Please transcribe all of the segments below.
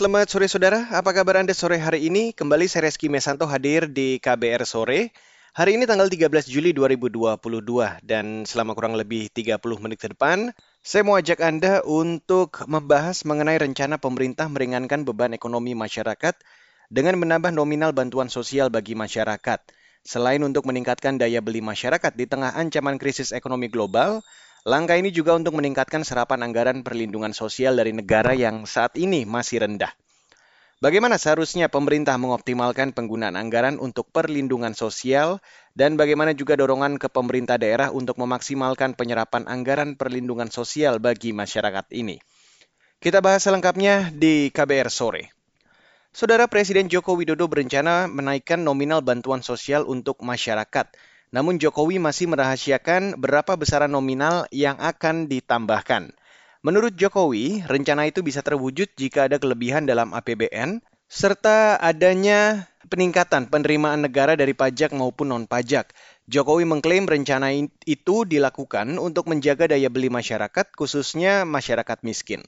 Selamat sore saudara, apa kabar Anda sore hari ini? Kembali saya Reski Mesanto hadir di KBR Sore. Hari ini tanggal 13 Juli 2022 dan selama kurang lebih 30 menit ke depan, saya mau ajak Anda untuk membahas mengenai rencana pemerintah meringankan beban ekonomi masyarakat dengan menambah nominal bantuan sosial bagi masyarakat. Selain untuk meningkatkan daya beli masyarakat di tengah ancaman krisis ekonomi global, Langkah ini juga untuk meningkatkan serapan anggaran perlindungan sosial dari negara yang saat ini masih rendah. Bagaimana seharusnya pemerintah mengoptimalkan penggunaan anggaran untuk perlindungan sosial dan bagaimana juga dorongan ke pemerintah daerah untuk memaksimalkan penyerapan anggaran perlindungan sosial bagi masyarakat ini. Kita bahas selengkapnya di KBR sore. Saudara Presiden Joko Widodo berencana menaikkan nominal bantuan sosial untuk masyarakat namun Jokowi masih merahasiakan berapa besaran nominal yang akan ditambahkan. Menurut Jokowi, rencana itu bisa terwujud jika ada kelebihan dalam APBN serta adanya peningkatan penerimaan negara dari pajak maupun non-pajak. Jokowi mengklaim rencana itu dilakukan untuk menjaga daya beli masyarakat, khususnya masyarakat miskin.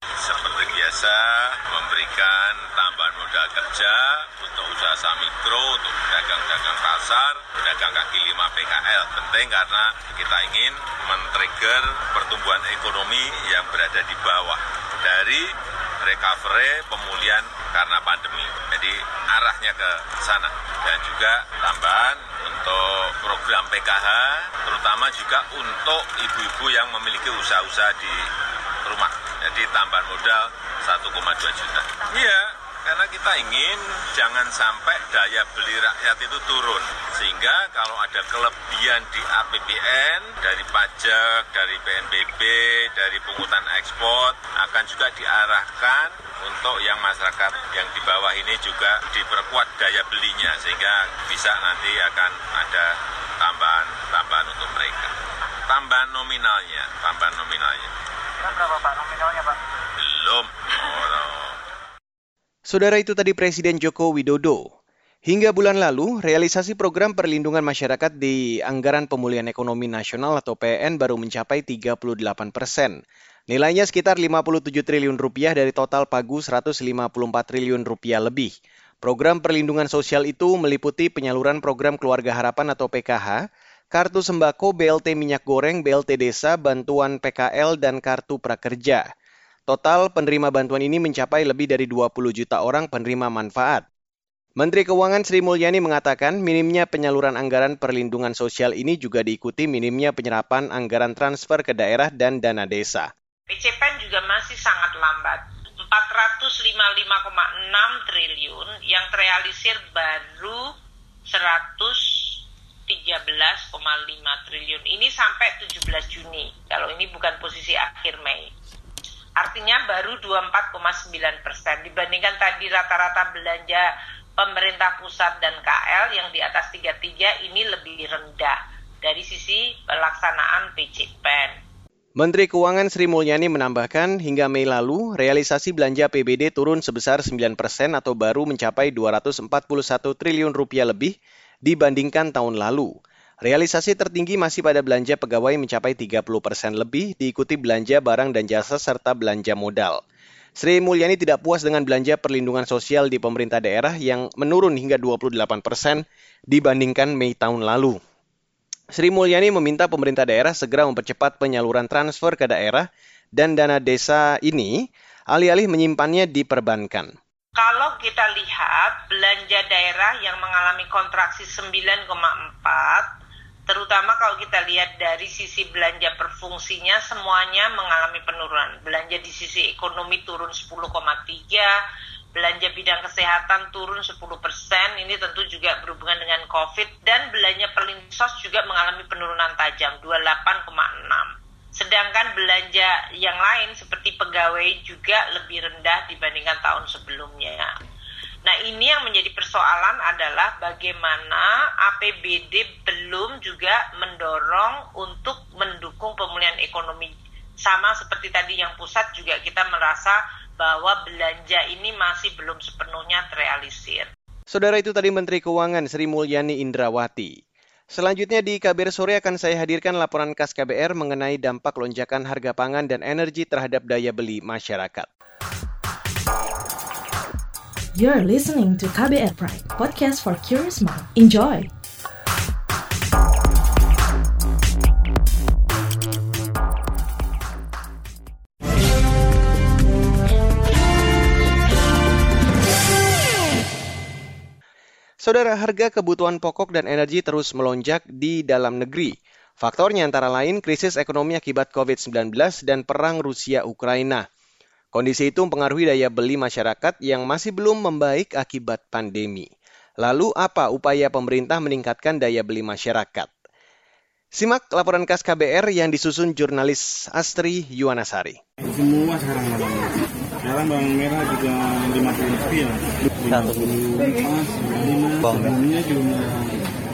Seperti biasa, memberikan tambahan modal kerja usaha mikro, untuk pedagang-pedagang pasar, pedagang kaki lima PKL. Penting karena kita ingin men-trigger pertumbuhan ekonomi yang berada di bawah dari recovery pemulihan karena pandemi. Jadi arahnya ke sana. Dan juga tambahan untuk program PKH, terutama juga untuk ibu-ibu yang memiliki usaha-usaha di rumah. Jadi tambahan modal 1,2 juta. Iya, karena kita ingin jangan sampai daya beli rakyat itu turun. Sehingga kalau ada kelebihan di APBN, dari pajak, dari PNBP, dari pungutan ekspor, akan juga diarahkan untuk yang masyarakat yang di bawah ini juga diperkuat daya belinya. Sehingga bisa nanti akan ada tambahan-tambahan untuk mereka. Tambahan nominalnya, tambahan nominalnya. Berapa Pak nominalnya Pak? Belum. Oh. Saudara itu tadi Presiden Joko Widodo. Hingga bulan lalu, realisasi program perlindungan masyarakat di Anggaran Pemulihan Ekonomi Nasional atau PN baru mencapai 38 persen. Nilainya sekitar 57 triliun rupiah dari total pagu 154 triliun rupiah lebih. Program perlindungan sosial itu meliputi penyaluran program Keluarga Harapan atau PKH, kartu sembako, BLT minyak goreng, BLT desa, bantuan PKL, dan kartu prakerja. Total penerima bantuan ini mencapai lebih dari 20 juta orang penerima manfaat. Menteri Keuangan Sri Mulyani mengatakan minimnya penyaluran anggaran perlindungan sosial ini juga diikuti minimnya penyerapan anggaran transfer ke daerah dan dana desa. PCPN juga masih sangat lambat. 455,6 triliun yang terrealisir baru 113,5 triliun. Ini sampai 17 Juni. Kalau ini bukan posisi akhir Mei. Artinya baru 24,9 persen dibandingkan tadi rata-rata belanja pemerintah pusat dan KL yang di atas 33 ini lebih rendah dari sisi pelaksanaan PCPEN. Menteri Keuangan Sri Mulyani menambahkan hingga Mei lalu, realisasi belanja PBD turun sebesar 9 persen atau baru mencapai 241 triliun rupiah lebih dibandingkan tahun lalu. Realisasi tertinggi masih pada belanja pegawai mencapai 30 persen lebih, diikuti belanja barang dan jasa serta belanja modal. Sri Mulyani tidak puas dengan belanja perlindungan sosial di pemerintah daerah yang menurun hingga 28 persen dibandingkan Mei tahun lalu. Sri Mulyani meminta pemerintah daerah segera mempercepat penyaluran transfer ke daerah dan dana desa ini alih-alih menyimpannya di perbankan. Kalau kita lihat belanja daerah yang mengalami kontraksi 9,4 terutama kalau kita lihat dari sisi belanja perfungsinya semuanya mengalami penurunan. Belanja di sisi ekonomi turun 10,3, belanja bidang kesehatan turun 10 persen, ini tentu juga berhubungan dengan COVID, dan belanja perlinsos juga mengalami penurunan tajam, 28,6. Sedangkan belanja yang lain seperti pegawai juga lebih rendah dibandingkan tahun sebelumnya. Nah ini yang menjadi persoalan adalah bagaimana APBD belum juga mendorong untuk mendukung pemulihan ekonomi. Sama seperti tadi yang pusat juga kita merasa bahwa belanja ini masih belum sepenuhnya terrealisir. Saudara itu tadi Menteri Keuangan Sri Mulyani Indrawati. Selanjutnya di KBR sore akan saya hadirkan laporan khas KBR mengenai dampak lonjakan harga pangan dan energi terhadap daya beli masyarakat. You're listening to KBR Pride, podcast for curious mind. Enjoy! Saudara, harga kebutuhan pokok dan energi terus melonjak di dalam negeri. Faktornya antara lain krisis ekonomi akibat COVID-19 dan perang Rusia-Ukraina. Kondisi itu mempengaruhi daya beli masyarakat yang masih belum membaik akibat pandemi. Lalu apa upaya pemerintah meningkatkan daya beli masyarakat? Simak laporan khas KBR yang disusun jurnalis Astri Yuwanasari. Semua sekarang bawang Sekarang bawang merah juga lima puluh rupiah. Satu emas, lima. Sebelumnya juga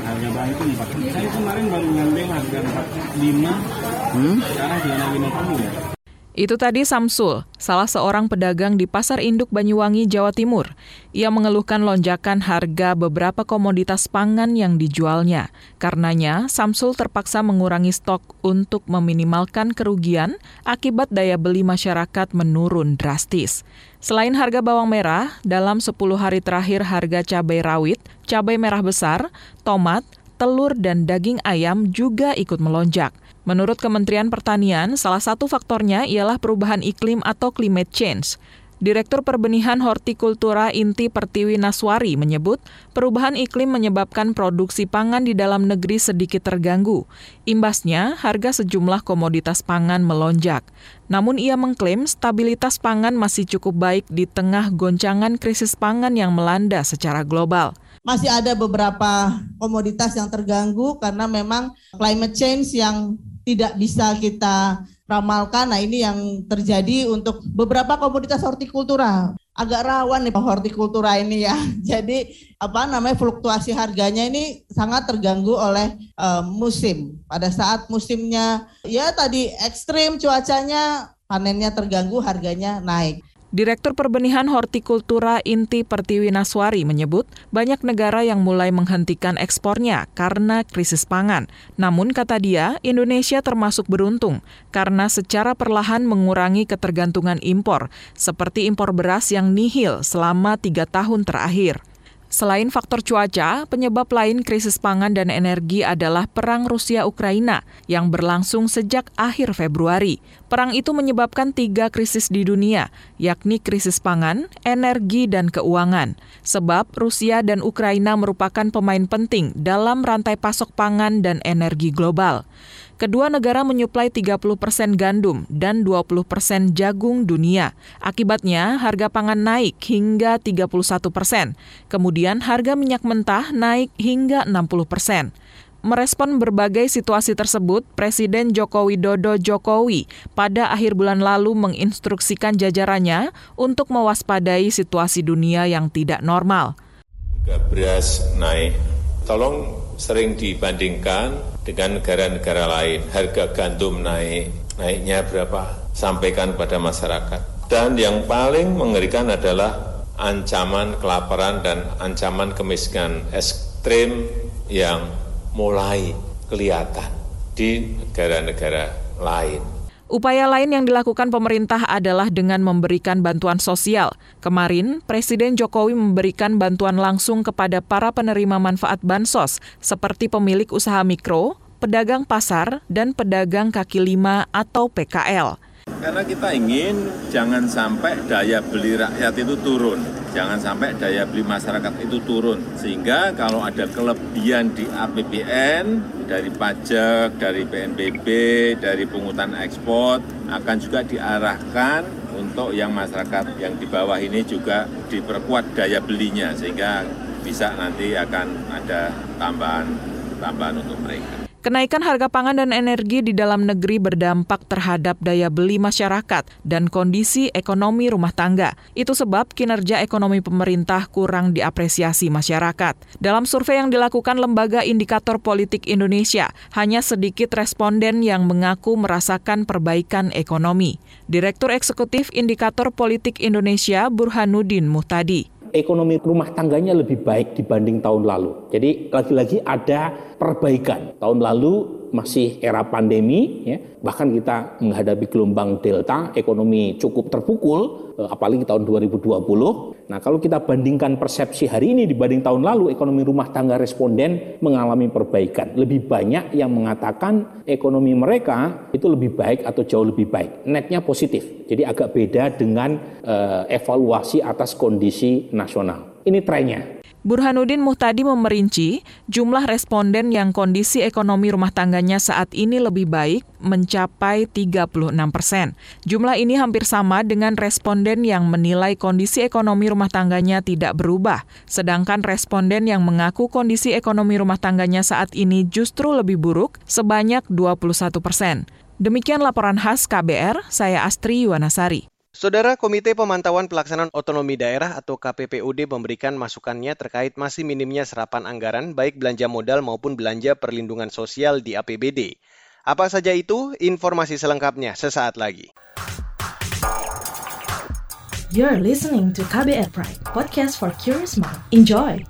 harga bawang itu empat. Saya kemarin baru ngambil harga empat lima. Hmm? Sekarang sudah lima puluh ya. Itu tadi Samsul, salah seorang pedagang di Pasar Induk Banyuwangi, Jawa Timur. Ia mengeluhkan lonjakan harga beberapa komoditas pangan yang dijualnya. Karenanya, Samsul terpaksa mengurangi stok untuk meminimalkan kerugian akibat daya beli masyarakat menurun drastis. Selain harga bawang merah, dalam 10 hari terakhir harga cabai rawit, cabai merah besar, tomat, telur, dan daging ayam juga ikut melonjak. Menurut Kementerian Pertanian, salah satu faktornya ialah perubahan iklim atau climate change. Direktur Perbenihan Hortikultura Inti Pertiwi Naswari menyebut, perubahan iklim menyebabkan produksi pangan di dalam negeri sedikit terganggu. Imbasnya, harga sejumlah komoditas pangan melonjak. Namun ia mengklaim stabilitas pangan masih cukup baik di tengah goncangan krisis pangan yang melanda secara global masih ada beberapa komoditas yang terganggu karena memang climate change yang tidak bisa kita ramalkan. Nah ini yang terjadi untuk beberapa komoditas hortikultura. Agak rawan nih hortikultura ini ya. Jadi apa namanya fluktuasi harganya ini sangat terganggu oleh uh, musim. Pada saat musimnya ya tadi ekstrim cuacanya panennya terganggu harganya naik. Direktur Perbenihan Hortikultura Inti Pertiwi Naswari menyebut banyak negara yang mulai menghentikan ekspornya karena krisis pangan. Namun kata dia, Indonesia termasuk beruntung karena secara perlahan mengurangi ketergantungan impor, seperti impor beras yang nihil selama tiga tahun terakhir. Selain faktor cuaca, penyebab lain krisis pangan dan energi adalah perang Rusia-Ukraina yang berlangsung sejak akhir Februari. Perang itu menyebabkan tiga krisis di dunia, yakni krisis pangan, energi, dan keuangan. Sebab Rusia dan Ukraina merupakan pemain penting dalam rantai pasok pangan dan energi global. Kedua negara menyuplai 30 persen gandum dan 20 persen jagung dunia. Akibatnya, harga pangan naik hingga 31 persen. Kemudian, harga minyak mentah naik hingga 60 persen. Merespon berbagai situasi tersebut, Presiden Joko Widodo Jokowi pada akhir bulan lalu menginstruksikan jajarannya untuk mewaspadai situasi dunia yang tidak normal. Harga beras naik. Tolong sering dibandingkan dengan negara-negara lain. Harga gandum naik, naiknya berapa? Sampaikan pada masyarakat. Dan yang paling mengerikan adalah ancaman kelaparan dan ancaman kemiskinan ekstrim yang mulai kelihatan di negara-negara lain. Upaya lain yang dilakukan pemerintah adalah dengan memberikan bantuan sosial. Kemarin, Presiden Jokowi memberikan bantuan langsung kepada para penerima manfaat bansos, seperti pemilik usaha mikro, pedagang pasar, dan pedagang kaki lima atau PKL. Karena kita ingin jangan sampai daya beli rakyat itu turun jangan sampai daya beli masyarakat itu turun. Sehingga kalau ada kelebihan di APBN, dari pajak, dari PNBP, dari pungutan ekspor, akan juga diarahkan untuk yang masyarakat yang di bawah ini juga diperkuat daya belinya, sehingga bisa nanti akan ada tambahan tambahan untuk mereka. Kenaikan harga pangan dan energi di dalam negeri berdampak terhadap daya beli masyarakat dan kondisi ekonomi rumah tangga. Itu sebab kinerja ekonomi pemerintah kurang diapresiasi masyarakat. Dalam survei yang dilakukan Lembaga Indikator Politik Indonesia, hanya sedikit responden yang mengaku merasakan perbaikan ekonomi. Direktur Eksekutif Indikator Politik Indonesia Burhanuddin Muhtadi ekonomi rumah tangganya lebih baik dibanding tahun lalu. Jadi lagi-lagi ada perbaikan. Tahun lalu masih era pandemi, ya, bahkan kita menghadapi gelombang delta, ekonomi cukup terpukul, eh, apalagi tahun 2020. Nah, kalau kita bandingkan persepsi hari ini dibanding tahun lalu, ekonomi rumah tangga responden mengalami perbaikan. Lebih banyak yang mengatakan ekonomi mereka itu lebih baik atau jauh lebih baik. Netnya positif, jadi agak beda dengan uh, evaluasi atas kondisi nasional. Ini trennya. Burhanuddin Muhtadi memerinci jumlah responden yang kondisi ekonomi rumah tangganya saat ini lebih baik mencapai 36 persen. Jumlah ini hampir sama dengan responden yang menilai kondisi ekonomi rumah tangganya tidak berubah, sedangkan responden yang mengaku kondisi ekonomi rumah tangganya saat ini justru lebih buruk sebanyak 21 persen. Demikian laporan khas KBR, saya Astri Yuwanasari. Saudara Komite Pemantauan Pelaksanaan Otonomi Daerah atau KPPUD memberikan masukannya terkait masih minimnya serapan anggaran baik belanja modal maupun belanja perlindungan sosial di APBD. Apa saja itu? Informasi selengkapnya sesaat lagi. You're listening to KBR Pride, podcast for curious mind. Enjoy!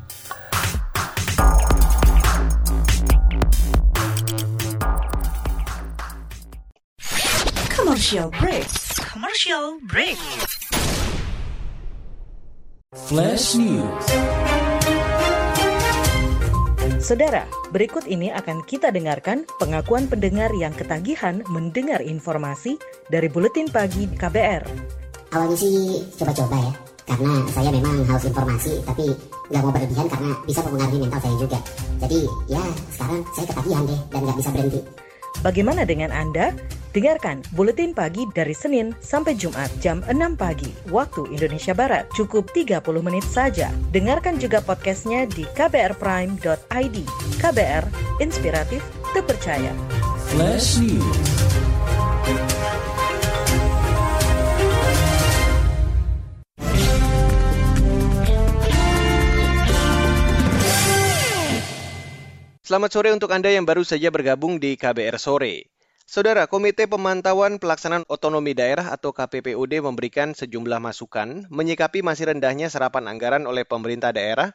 Commercial break commercial break. Flash News. Saudara, berikut ini akan kita dengarkan pengakuan pendengar yang ketagihan mendengar informasi dari Buletin Pagi KBR. Awalnya sih coba-coba ya, karena saya memang haus informasi, tapi nggak mau berlebihan karena bisa mempengaruhi mental saya juga. Jadi ya sekarang saya ketagihan deh dan nggak bisa berhenti. Bagaimana dengan Anda? Dengarkan Buletin Pagi dari Senin sampai Jumat jam 6 pagi waktu Indonesia Barat. Cukup 30 menit saja. Dengarkan juga podcastnya di kbrprime.id. KBR, inspiratif, terpercaya. Flash News. Selamat sore untuk Anda yang baru saja bergabung di KBR Sore. Saudara, Komite Pemantauan Pelaksanaan Otonomi Daerah atau KPPUD memberikan sejumlah masukan menyikapi masih rendahnya serapan anggaran oleh pemerintah daerah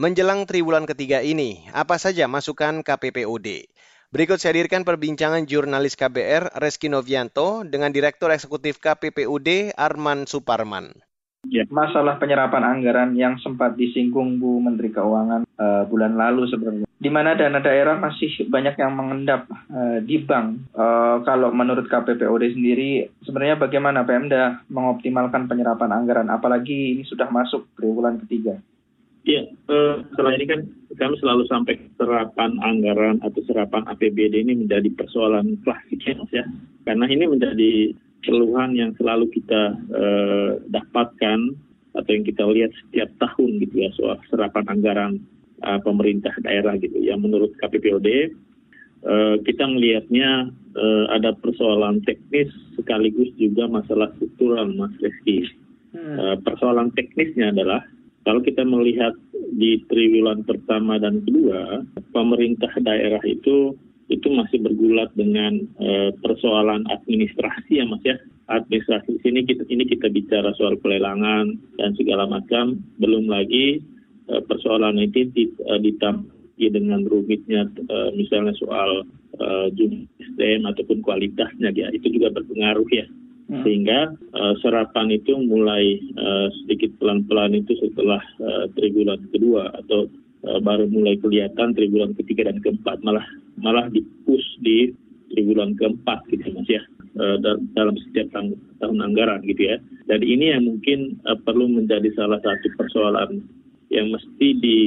menjelang triwulan ketiga ini. Apa saja masukan KPPUD? Berikut saya hadirkan perbincangan jurnalis KBR Reski Novianto dengan Direktur Eksekutif KPPUD Arman Suparman. Ya, masalah penyerapan anggaran yang sempat disinggung Bu Menteri Keuangan uh, bulan lalu sebenarnya di mana dana daerah masih banyak yang mengendap uh, di bank. Uh, kalau menurut KPPOD sendiri, sebenarnya bagaimana Pemda mengoptimalkan penyerapan anggaran, apalagi ini sudah masuk triwulan ketiga? Iya, uh, setelah ini kan kami selalu sampai serapan anggaran atau serapan APBD ini menjadi persoalan klasik ya, karena ini menjadi keluhan yang selalu kita uh, dapatkan atau yang kita lihat setiap tahun gitu ya soal serapan anggaran uh, pemerintah daerah gitu. Yang menurut KPPOD uh, eh, kita melihatnya uh, ada persoalan teknis sekaligus juga masalah struktural Mas Reski. Hmm. Uh, persoalan teknisnya adalah kalau kita melihat di triwulan pertama dan kedua, pemerintah daerah itu itu masih bergulat dengan uh, persoalan administrasi ya Mas ya. Administrasi sini kita ini kita bicara soal pelelangan dan segala macam, belum lagi Eh, persoalan itu eh, ditambah dengan rumitnya eh, misalnya soal jumlah SDM ataupun kualitasnya ya itu juga berpengaruh ya hmm. sehingga serapan itu mulai sedikit pelan-pelan itu setelah tribulan kedua atau baru mulai kelihatan tribulan ketiga dan keempat malah malah dipus di tribulan keempat gitu mas ya. Dalam setiap tahun, tahun anggaran gitu ya. Dan ini yang mungkin perlu menjadi salah satu persoalan yang mesti di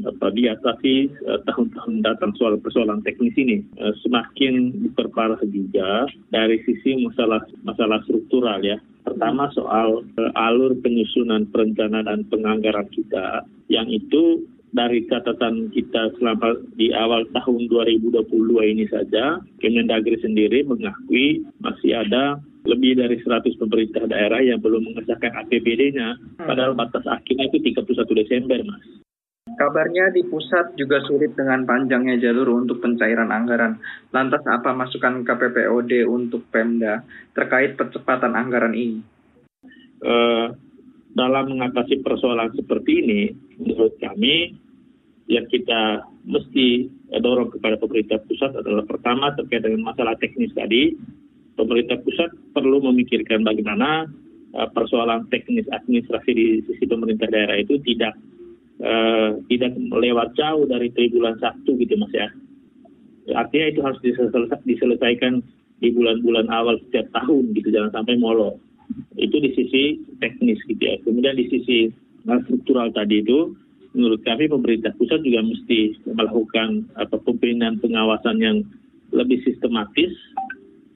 apa diatasi tahun-tahun datang soal persoalan teknis ini. Semakin diperparah juga dari sisi masalah masalah struktural ya. Pertama soal alur penyusunan perencanaan dan penganggaran kita yang itu dari catatan kita selama di awal tahun 2022 ini saja, Kemendagri sendiri mengakui masih ada lebih dari 100 pemerintah daerah yang belum mengesahkan APBD-nya, hmm. padahal batas akhirnya itu 31 Desember, Mas. Kabarnya di pusat juga sulit dengan panjangnya jalur untuk pencairan anggaran. Lantas apa masukan KPPOD untuk Pemda terkait percepatan anggaran ini? Uh, dalam mengatasi persoalan seperti ini, menurut kami yang kita mesti dorong kepada pemerintah pusat adalah pertama terkait dengan masalah teknis tadi, pemerintah pusat perlu memikirkan bagaimana uh, persoalan teknis administrasi di sisi pemerintah daerah itu tidak uh, tidak lewat jauh dari tribulan satu gitu mas ya. Artinya itu harus diselesaikan di bulan-bulan awal setiap tahun gitu, jangan sampai molor. Itu di sisi teknis gitu ya. Kemudian di sisi struktural tadi itu, menurut kami pemerintah pusat juga mesti melakukan apa pembinaan pengawasan yang lebih sistematis,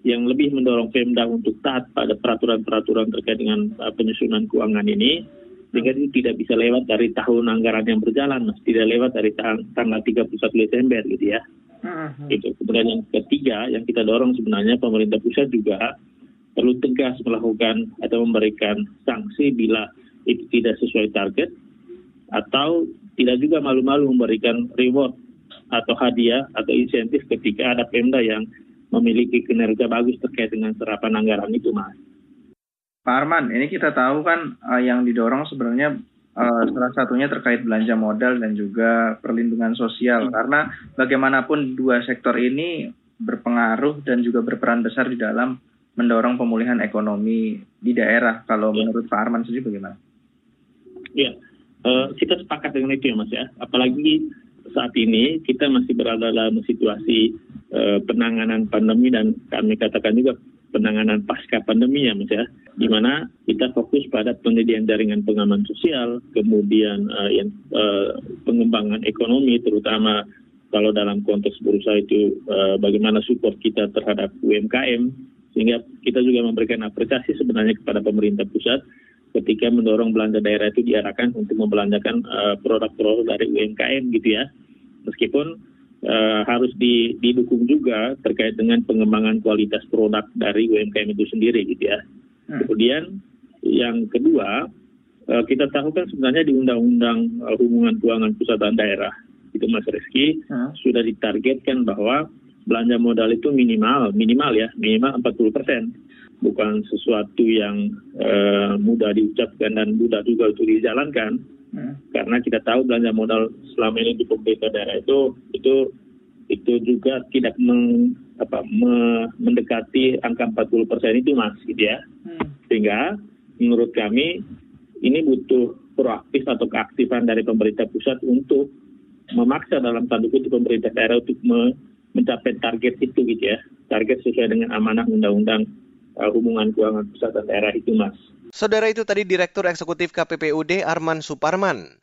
yang lebih mendorong Pemda untuk taat pada peraturan-peraturan terkait dengan uh, penyusunan keuangan ini, sehingga itu tidak bisa lewat dari tahun anggaran yang berjalan, mas. tidak lewat dari tang tanggal 31 Desember gitu ya. Uh -huh. Itu. Kemudian yang ketiga yang kita dorong sebenarnya pemerintah pusat juga perlu tegas melakukan atau memberikan sanksi bila itu tidak sesuai target atau tidak juga malu-malu memberikan reward atau hadiah atau insentif ketika ada Pemda yang memiliki kinerja bagus terkait dengan serapan anggaran itu, Mas. Pak Arman, ini kita tahu kan uh, yang didorong sebenarnya uh, salah satunya terkait belanja modal dan juga perlindungan sosial. Hmm. Karena bagaimanapun dua sektor ini berpengaruh dan juga berperan besar di dalam mendorong pemulihan ekonomi di daerah. Kalau ya. menurut Pak Arman sendiri bagaimana? Ya, uh, kita sepakat dengan itu ya Mas ya. Apalagi saat ini kita masih berada dalam situasi uh, penanganan pandemi dan kami katakan juga penanganan pasca pandemi ya Mas ya, di mana kita fokus pada penyediaan jaringan pengaman sosial, kemudian uh, yang, uh, pengembangan ekonomi terutama kalau dalam konteks berusaha itu uh, bagaimana support kita terhadap UMKM sehingga kita juga memberikan apresiasi sebenarnya kepada pemerintah pusat ketika mendorong belanja daerah itu diarahkan untuk membelanjakan uh, produk-produk dari UMKM gitu ya. Meskipun uh, harus di, didukung juga terkait dengan pengembangan kualitas produk dari UMKM itu sendiri gitu ya. Hmm. Kemudian yang kedua, uh, kita tahu kan sebenarnya di Undang-Undang uh, Hubungan Keuangan Pusat dan Daerah itu Mas Reski hmm. sudah ditargetkan bahwa belanja modal itu minimal, minimal ya, minimal 40 persen. Bukan sesuatu yang uh, mudah diucapkan dan mudah juga untuk dijalankan. Hmm. Karena kita tahu belanja modal selama ini di pemerintah daerah itu itu itu juga tidak meng, apa, me, mendekati angka 40 persen itu mas, gitu ya. Hmm. Sehingga menurut kami ini butuh proaktif atau keaktifan dari pemerintah pusat untuk memaksa dalam tanda kutip pemerintah daerah untuk me, mencapai target itu gitu ya. Target sesuai dengan amanah undang-undang uh, hubungan keuangan pusat dan daerah itu, Mas. Saudara itu tadi Direktur Eksekutif KPPUD Arman Suparman.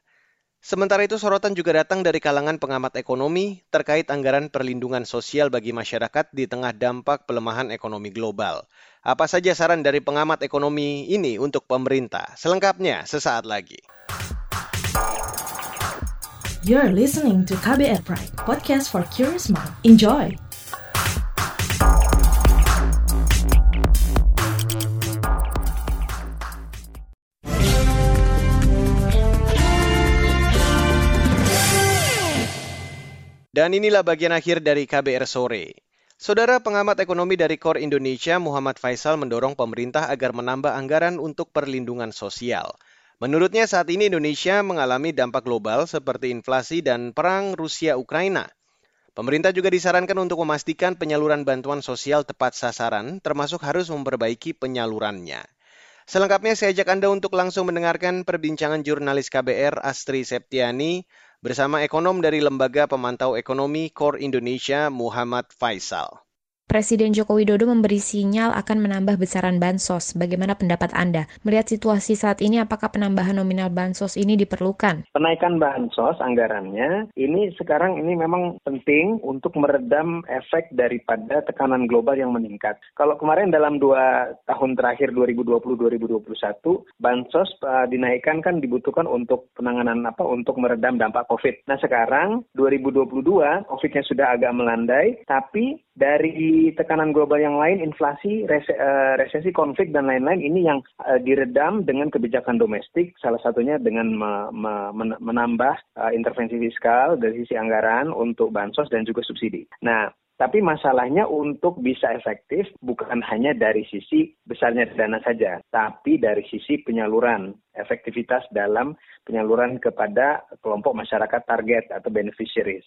Sementara itu sorotan juga datang dari kalangan pengamat ekonomi terkait anggaran perlindungan sosial bagi masyarakat di tengah dampak pelemahan ekonomi global. Apa saja saran dari pengamat ekonomi ini untuk pemerintah? Selengkapnya sesaat lagi. You're listening to KBR Pride, podcast for curious mind. Enjoy! Dan inilah bagian akhir dari KBR Sore. Saudara pengamat ekonomi dari KOR Indonesia Muhammad Faisal mendorong pemerintah agar menambah anggaran untuk perlindungan sosial. Menurutnya saat ini Indonesia mengalami dampak global seperti inflasi dan perang Rusia-Ukraina. Pemerintah juga disarankan untuk memastikan penyaluran bantuan sosial tepat sasaran, termasuk harus memperbaiki penyalurannya. Selengkapnya saya ajak Anda untuk langsung mendengarkan perbincangan jurnalis KBR Astri Septiani bersama ekonom dari Lembaga Pemantau Ekonomi KOR Indonesia Muhammad Faisal. Presiden Joko Widodo memberi sinyal akan menambah besaran bansos. Bagaimana pendapat Anda? Melihat situasi saat ini, apakah penambahan nominal bansos ini diperlukan? Kenaikan bansos anggarannya ini sekarang ini memang penting untuk meredam efek daripada tekanan global yang meningkat. Kalau kemarin dalam dua tahun terakhir 2020-2021, bansos uh, dinaikkan kan dibutuhkan untuk penanganan apa? Untuk meredam dampak COVID. Nah sekarang 2022 COVID-nya sudah agak melandai, tapi dari tekanan global yang lain, inflasi, rese, uh, resesi, konflik dan lain-lain ini yang uh, diredam dengan kebijakan domestik, salah satunya dengan me, me, menambah uh, intervensi fiskal dari sisi anggaran untuk bansos dan juga subsidi. Nah, tapi masalahnya untuk bisa efektif bukan hanya dari sisi besarnya dana saja, tapi dari sisi penyaluran, efektivitas dalam penyaluran kepada kelompok masyarakat target atau beneficiaries.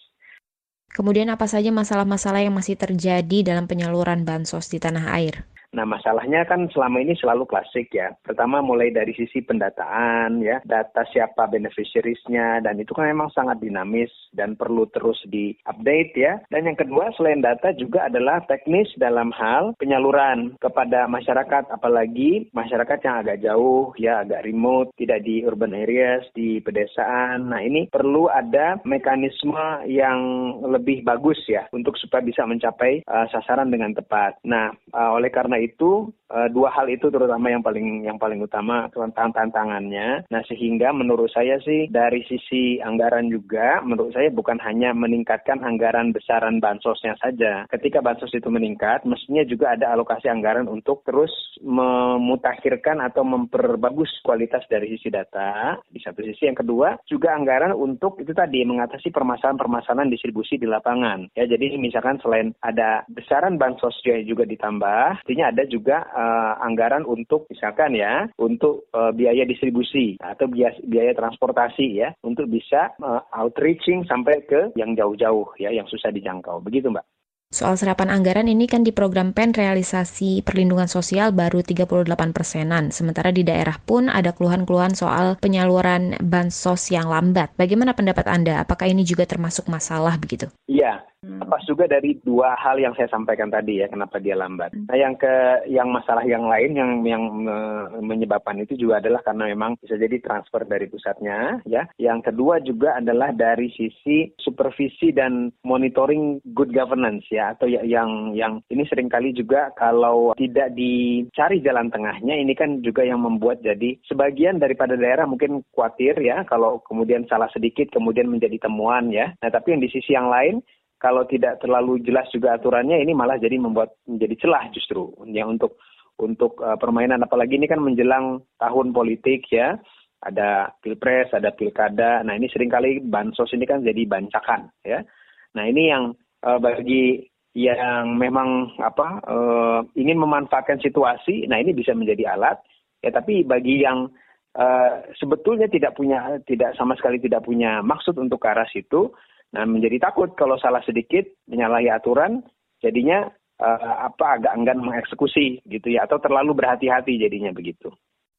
Kemudian apa saja masalah-masalah yang masih terjadi dalam penyaluran bansos di tanah air? Nah, masalahnya kan selama ini selalu klasik ya. Pertama mulai dari sisi pendataan ya, data siapa beneficiariesnya dan itu kan memang sangat dinamis dan perlu terus di-update ya. Dan yang kedua selain data juga adalah teknis dalam hal penyaluran kepada masyarakat apalagi masyarakat yang agak jauh ya, agak remote, tidak di urban areas, di pedesaan. Nah, ini perlu ada mekanisme yang lebih bagus ya untuk supaya bisa mencapai uh, sasaran dengan tepat. Nah, uh, oleh karena itu uh, dua hal itu terutama yang paling yang paling utama tantangan tantangannya. Nah sehingga menurut saya sih dari sisi anggaran juga menurut saya bukan hanya meningkatkan anggaran besaran bansosnya saja. Ketika bansos itu meningkat, mestinya juga ada alokasi anggaran untuk terus memutakhirkan atau memperbagus kualitas dari sisi data di satu sisi. Yang kedua juga anggaran untuk itu tadi mengatasi permasalahan-permasalahan distribusi di lapangan. Ya jadi misalkan selain ada besaran bansos juga ditambah, artinya juga uh, anggaran untuk misalkan ya untuk uh, biaya distribusi atau biaya, biaya transportasi ya untuk bisa uh, outreaching sampai ke yang jauh-jauh ya yang susah dijangkau. Begitu, Mbak. Soal serapan anggaran ini kan di program PEN realisasi perlindungan sosial baru 38 persenan. Sementara di daerah pun ada keluhan-keluhan soal penyaluran bansos yang lambat. Bagaimana pendapat Anda? Apakah ini juga termasuk masalah begitu? Iya, lepas hmm. juga dari dua hal yang saya sampaikan tadi ya kenapa dia lambat. Hmm. Nah yang ke yang masalah yang lain yang yang me, menyebabkan itu juga adalah karena memang bisa jadi transfer dari pusatnya ya. Yang kedua juga adalah dari sisi supervisi dan monitoring good governance ya atau ya, yang yang ini sering kali juga kalau tidak dicari jalan tengahnya ini kan juga yang membuat jadi sebagian daripada daerah mungkin khawatir ya kalau kemudian salah sedikit kemudian menjadi temuan ya. Nah tapi yang di sisi yang lain kalau tidak terlalu jelas juga aturannya ini malah jadi membuat menjadi celah justru. Ya untuk untuk uh, permainan. Apalagi ini kan menjelang tahun politik ya. Ada pilpres ada pilkada. Nah ini sering kali bansos ini kan jadi bancakan ya. Nah ini yang uh, bagi yang memang apa uh, ingin memanfaatkan situasi nah ini bisa menjadi alat. Ya tapi bagi yang uh, sebetulnya tidak punya tidak sama sekali tidak punya maksud untuk ke arah situ Nah, menjadi takut kalau salah sedikit menyalahi aturan, jadinya uh, apa agak enggan mengeksekusi gitu ya atau terlalu berhati-hati jadinya begitu.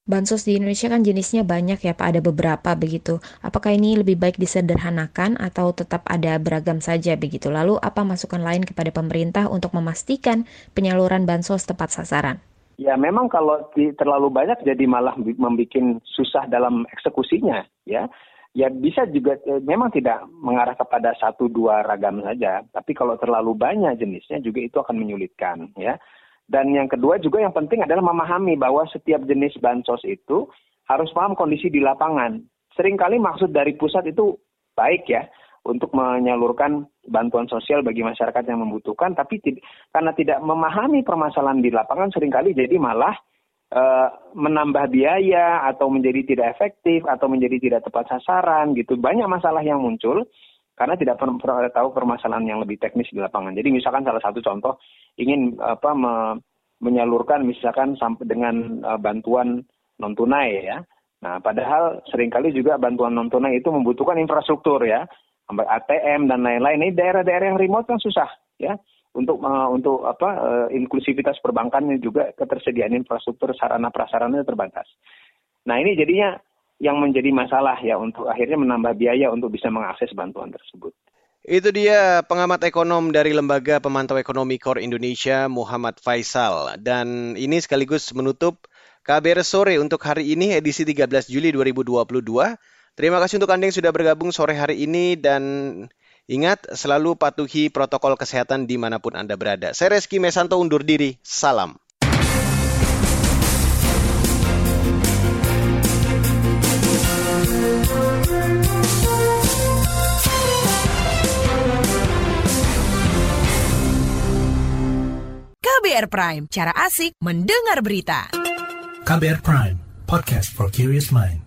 Bansos di Indonesia kan jenisnya banyak ya Pak, ada beberapa begitu. Apakah ini lebih baik disederhanakan atau tetap ada beragam saja begitu? Lalu apa masukan lain kepada pemerintah untuk memastikan penyaluran bansos tepat sasaran? Ya memang kalau terlalu banyak jadi malah membuat susah dalam eksekusinya ya ya bisa juga eh, memang tidak mengarah kepada satu dua ragam saja, tapi kalau terlalu banyak jenisnya juga itu akan menyulitkan ya. Dan yang kedua juga yang penting adalah memahami bahwa setiap jenis bansos itu harus paham kondisi di lapangan. Seringkali maksud dari pusat itu baik ya untuk menyalurkan bantuan sosial bagi masyarakat yang membutuhkan, tapi karena tidak memahami permasalahan di lapangan sering kali jadi malah menambah biaya atau menjadi tidak efektif atau menjadi tidak tepat sasaran gitu banyak masalah yang muncul karena tidak pernah tahu permasalahan yang lebih teknis di lapangan. Jadi misalkan salah satu contoh ingin apa me, menyalurkan misalkan sampai dengan uh, bantuan non tunai ya. Nah, padahal sering kali juga bantuan non tunai itu membutuhkan infrastruktur ya, ATM dan lain-lain. Ini daerah-daerah yang remote kan susah ya untuk uh, untuk apa uh, inklusivitas perbankan juga ketersediaan infrastruktur sarana prasarana terbatas. Nah ini jadinya yang menjadi masalah ya untuk akhirnya menambah biaya untuk bisa mengakses bantuan tersebut. Itu dia pengamat ekonom dari Lembaga Pemantau Ekonomi Kor Indonesia, Muhammad Faisal. Dan ini sekaligus menutup KBR Sore untuk hari ini, edisi 13 Juli 2022. Terima kasih untuk Anda yang sudah bergabung sore hari ini dan ingat selalu patuhi protokol kesehatan di mana pun Anda berada. Saya Reski Mesanto undur diri. Salam. KBR Prime, cara asik mendengar berita. KBR Prime, podcast for curious mind.